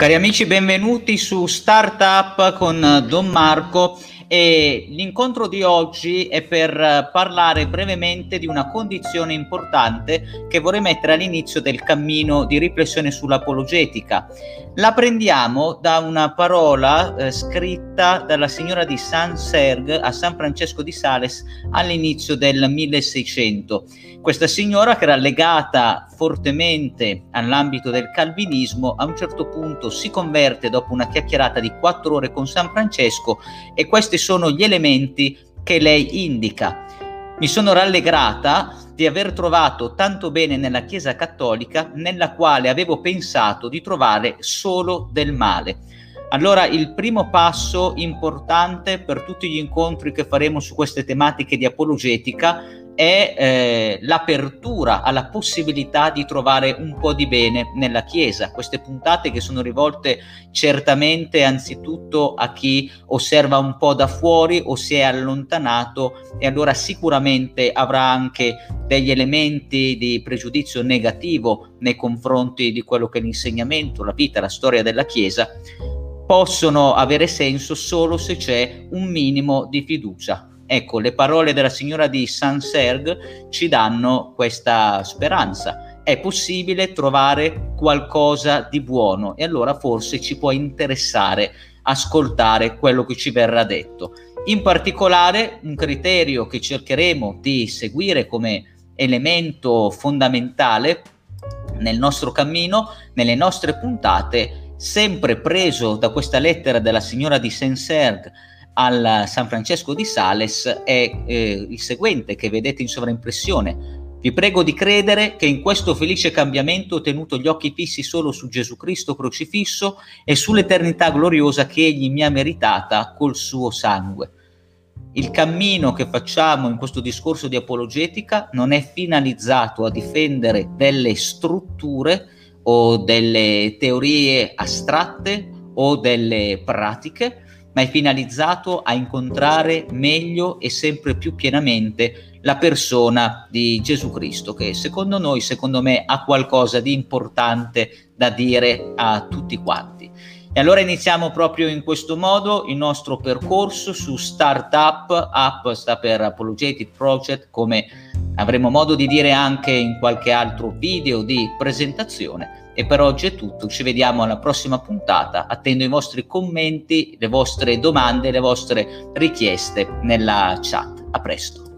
Cari amici, benvenuti su Startup con Don Marco e l'incontro di oggi è per parlare brevemente di una condizione importante che vorrei mettere all'inizio del cammino di riflessione sull'apologetica. La prendiamo da una parola eh, scritta dalla signora di San Serg a San Francesco di Sales all'inizio del 1600. Questa signora che era legata fortemente all'ambito del calvinismo, a un certo punto si converte dopo una chiacchierata di quattro ore con San Francesco e questi sono gli elementi che lei indica. Mi sono rallegrata di aver trovato tanto bene nella Chiesa cattolica nella quale avevo pensato di trovare solo del male. Allora il primo passo importante per tutti gli incontri che faremo su queste tematiche di apologetica è eh, l'apertura alla possibilità di trovare un po' di bene nella Chiesa. Queste puntate che sono rivolte certamente anzitutto a chi osserva un po' da fuori o si è allontanato e allora sicuramente avrà anche degli elementi di pregiudizio negativo nei confronti di quello che è l'insegnamento, la vita, la storia della Chiesa possono avere senso solo se c'è un minimo di fiducia Ecco, le parole della signora di Saint-Sergue ci danno questa speranza. È possibile trovare qualcosa di buono e allora forse ci può interessare ascoltare quello che ci verrà detto. In particolare, un criterio che cercheremo di seguire come elemento fondamentale nel nostro cammino, nelle nostre puntate, sempre preso da questa lettera della signora di Saint-Sergue al San Francesco di Sales è eh, il seguente che vedete in sovraimpressione. Vi prego di credere che in questo felice cambiamento ho tenuto gli occhi fissi solo su Gesù Cristo crocifisso e sull'eternità gloriosa che Egli mi ha meritata col suo sangue. Il cammino che facciamo in questo discorso di apologetica non è finalizzato a difendere delle strutture o delle teorie astratte o delle pratiche, ma è finalizzato a incontrare meglio e sempre più pienamente la persona di Gesù Cristo, che secondo noi, secondo me, ha qualcosa di importante da dire a tutti quanti. E allora iniziamo proprio in questo modo il nostro percorso su Startup, App sta per Apologetic Project, come avremo modo di dire anche in qualche altro video di presentazione e per oggi è tutto, ci vediamo alla prossima puntata, attendo i vostri commenti, le vostre domande, le vostre richieste nella chat. A presto.